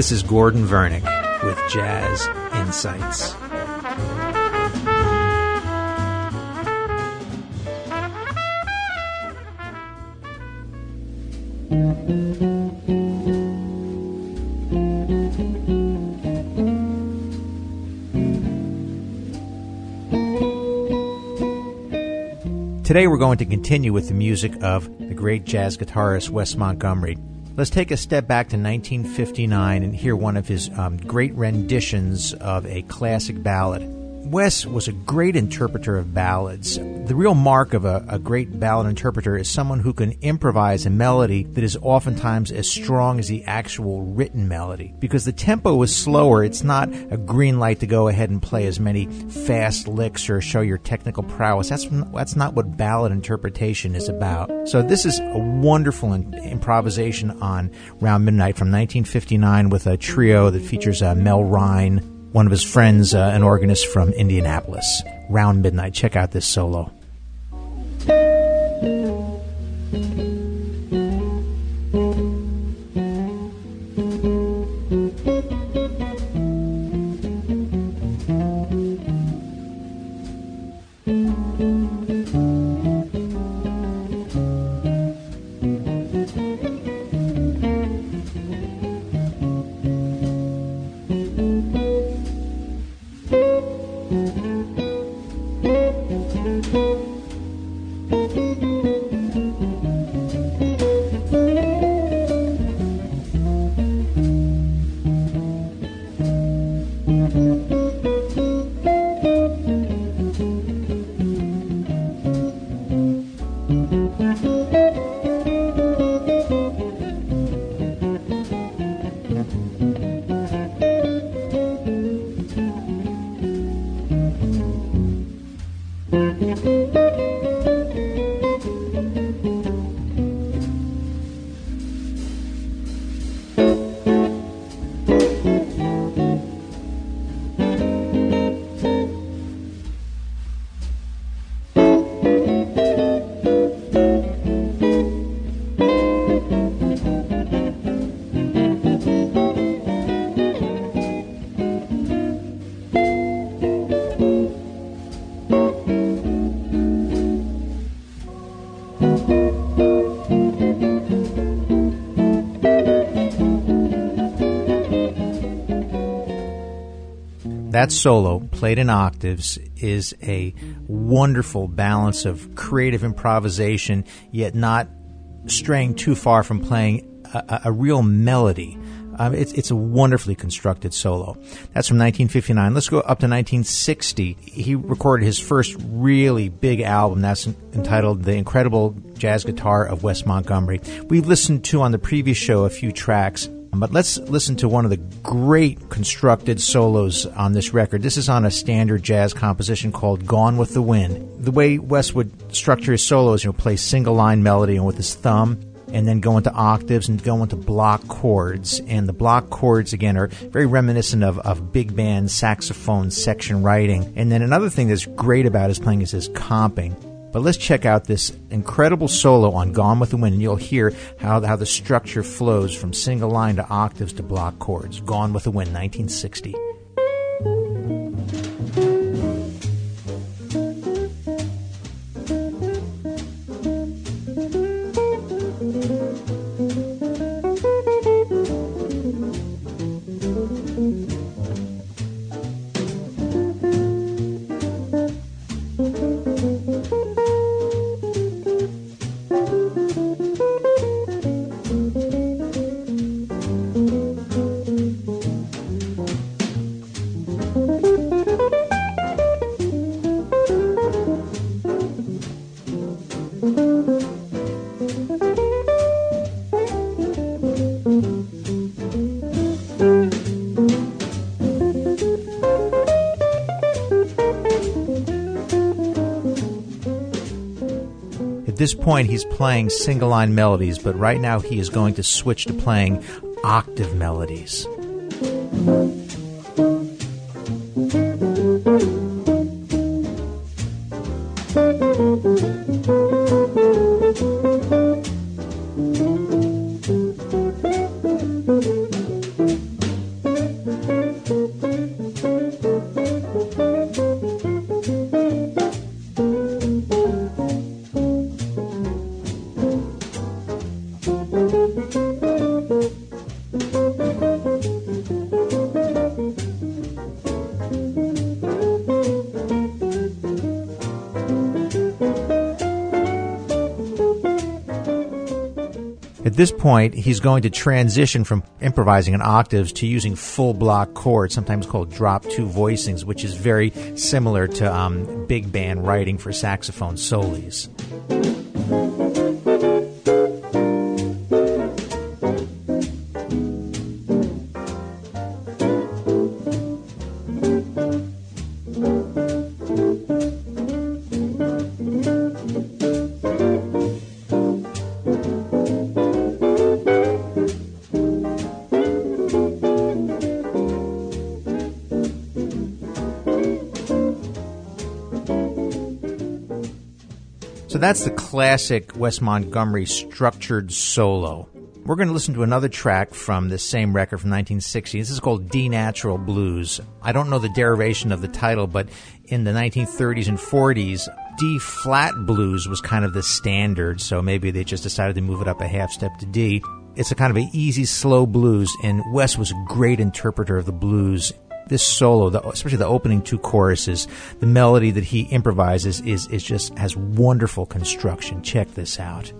This is Gordon Vernick with Jazz Insights. Today we're going to continue with the music of the great jazz guitarist Wes Montgomery. Let's take a step back to 1959 and hear one of his um, great renditions of a classic ballad. Wes was a great interpreter of ballads. The real mark of a, a, great ballad interpreter is someone who can improvise a melody that is oftentimes as strong as the actual written melody. Because the tempo is slower, it's not a green light to go ahead and play as many fast licks or show your technical prowess. That's, that's not what ballad interpretation is about. So this is a wonderful in, improvisation on Round Midnight from 1959 with a trio that features uh, Mel Rhyne, one of his friends, uh, an organist from Indianapolis. Round midnight. Check out this solo. That solo, played in octaves, is a wonderful balance of creative improvisation, yet not straying too far from playing a, a real melody. Um, it's, it's a wonderfully constructed solo. That's from 1959. Let's go up to 1960. He recorded his first really big album. That's entitled The Incredible Jazz Guitar of Wes Montgomery. We've listened to on the previous show a few tracks but let's listen to one of the great constructed solos on this record. This is on a standard jazz composition called Gone with the Wind. The way Wes would structure his solos, know, play single line melody and with his thumb and then go into octaves and go into block chords. And the block chords, again, are very reminiscent of, of big band saxophone section writing. And then another thing that's great about his playing is his comping. But let's check out this incredible solo on Gone with the Wind, and you'll hear how, how the structure flows from single line to octaves to block chords. Gone with the Wind, 1960. This point, he's playing single line melodies, but right now he is going to switch to playing octave melodies. This point, he's going to transition from improvising in octaves to using full block chords, sometimes called drop two voicings, which is very similar to um, big band writing for saxophone solis. That's the classic Wes Montgomery structured solo. We're going to listen to another track from this same record from 1960. This is called D Natural Blues. I don't know the derivation of the title, but in the 1930s and 40s, D flat blues was kind of the standard, so maybe they just decided to move it up a half step to D. It's a kind of an easy, slow blues, and Wes was a great interpreter of the blues this solo, the, especially the opening two choruses, the melody that he improvises is, is just has wonderful construction. Check this out.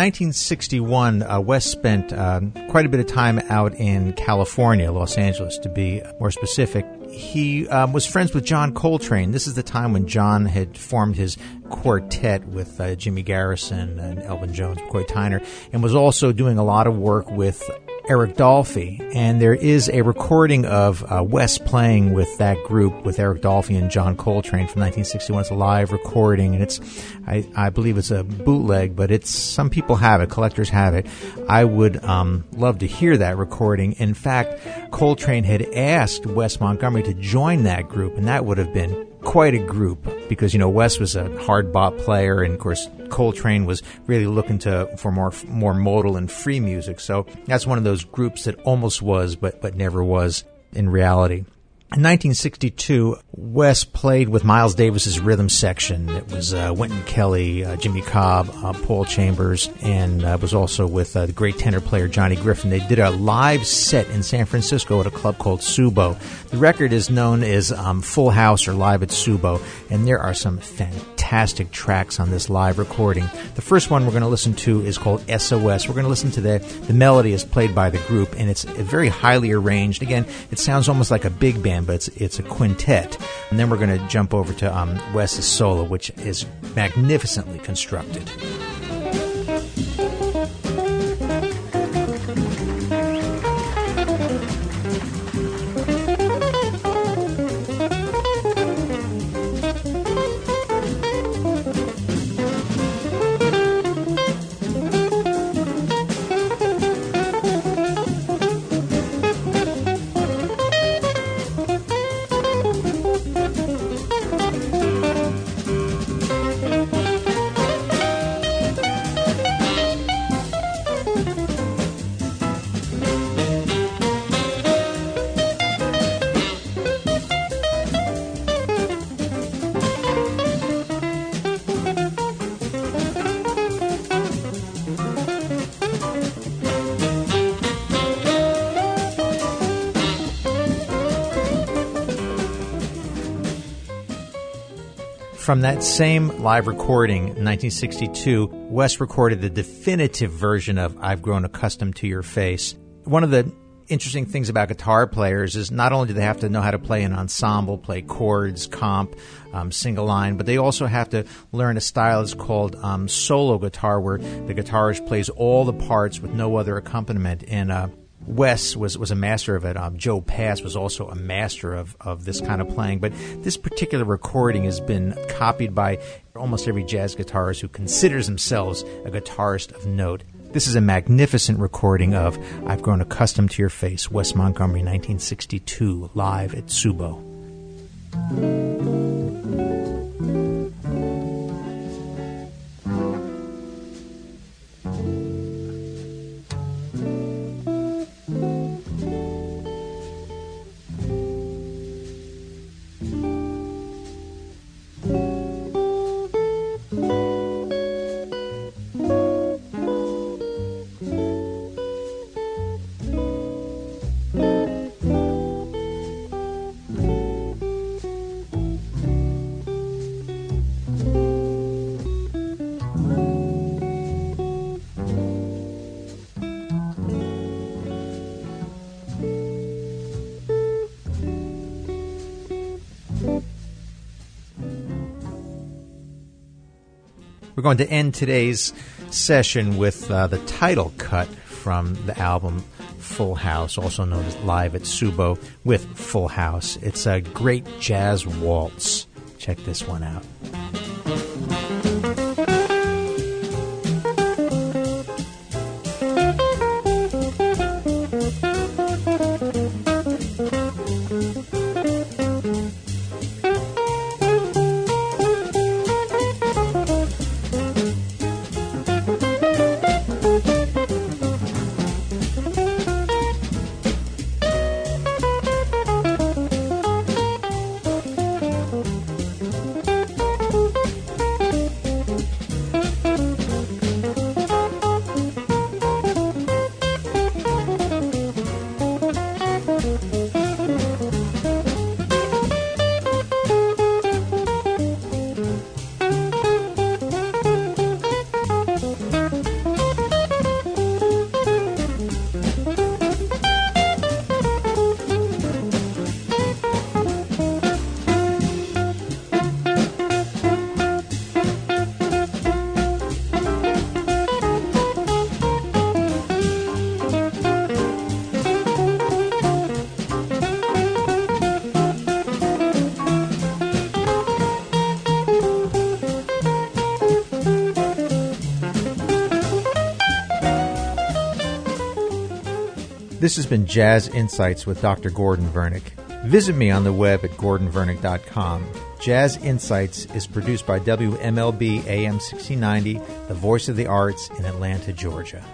1961, uh, Wes spent uh, quite a bit of time out in California, Los Angeles to be more specific. He um, was friends with John Coltrane. This is the time when John had formed his quartet with uh, Jimmy Garrison and Elvin Jones, McCoy Tyner, and was also doing a lot of work with Eric Dolphy, and there is a recording of uh, Wes playing with that group with Eric Dolphy and John Coltrane from 1961. It's a live recording, and it's I, I believe it's a bootleg, but it's some people have it, collectors have it. I would um, love to hear that recording. In fact, Coltrane had asked Wes Montgomery to join that group, and that would have been quite a group because you know Wes was a hard bop player, and of course Coltrane was really looking to for more more modal and free music. So that's one of those groups that almost was, but but never was in reality. In 1962, Wes played with Miles Davis's rhythm section. It was uh, Wynton Kelly, uh, Jimmy Cobb, uh, Paul Chambers, and uh, was also with uh, the great tenor player Johnny Griffin. They did a live set in San Francisco at a club called Tsubo. The record is known as um, Full House or Live at Tsubo, and there are some fantastic tracks on this live recording. The first one we're going to listen to is called SOS. We're going to listen to the the melody is played by the group, and it's very highly arranged. Again, it sounds almost like a big band but it's it's a quintet. And then we're going to jump over to um, Wes's solo, which is magnificently constructed. From that same live recording in 1962, Wes recorded the definitive version of I've Grown Accustomed to Your Face. One of the interesting things about guitar players is not only do they have to know how to play an ensemble, play chords, comp, um, single line, but they also have to learn a style that's called um, solo guitar, where the guitarist plays all the parts with no other accompaniment. And uh, Wes was, was a master of it. Um, Joe Pass was also a master of, of this kind of playing. But this particular recording has been copied by almost every jazz guitarist who considers themselves a guitarist of note. This is a magnificent recording of I've Grown Accustomed to Your Face, Wes Montgomery, 1962, live at Tsubo. We're going to end today's session with uh, the title cut from the album Full House, also known as Live at Tsubo with Full House. It's a great jazz waltz. Check this one out. This has been Jazz Insights with Dr. Gordon Vernick. Visit me on the web at gordonvernick.com. Jazz Insights is produced by WMLB AM 1690, the voice of the arts in Atlanta, Georgia.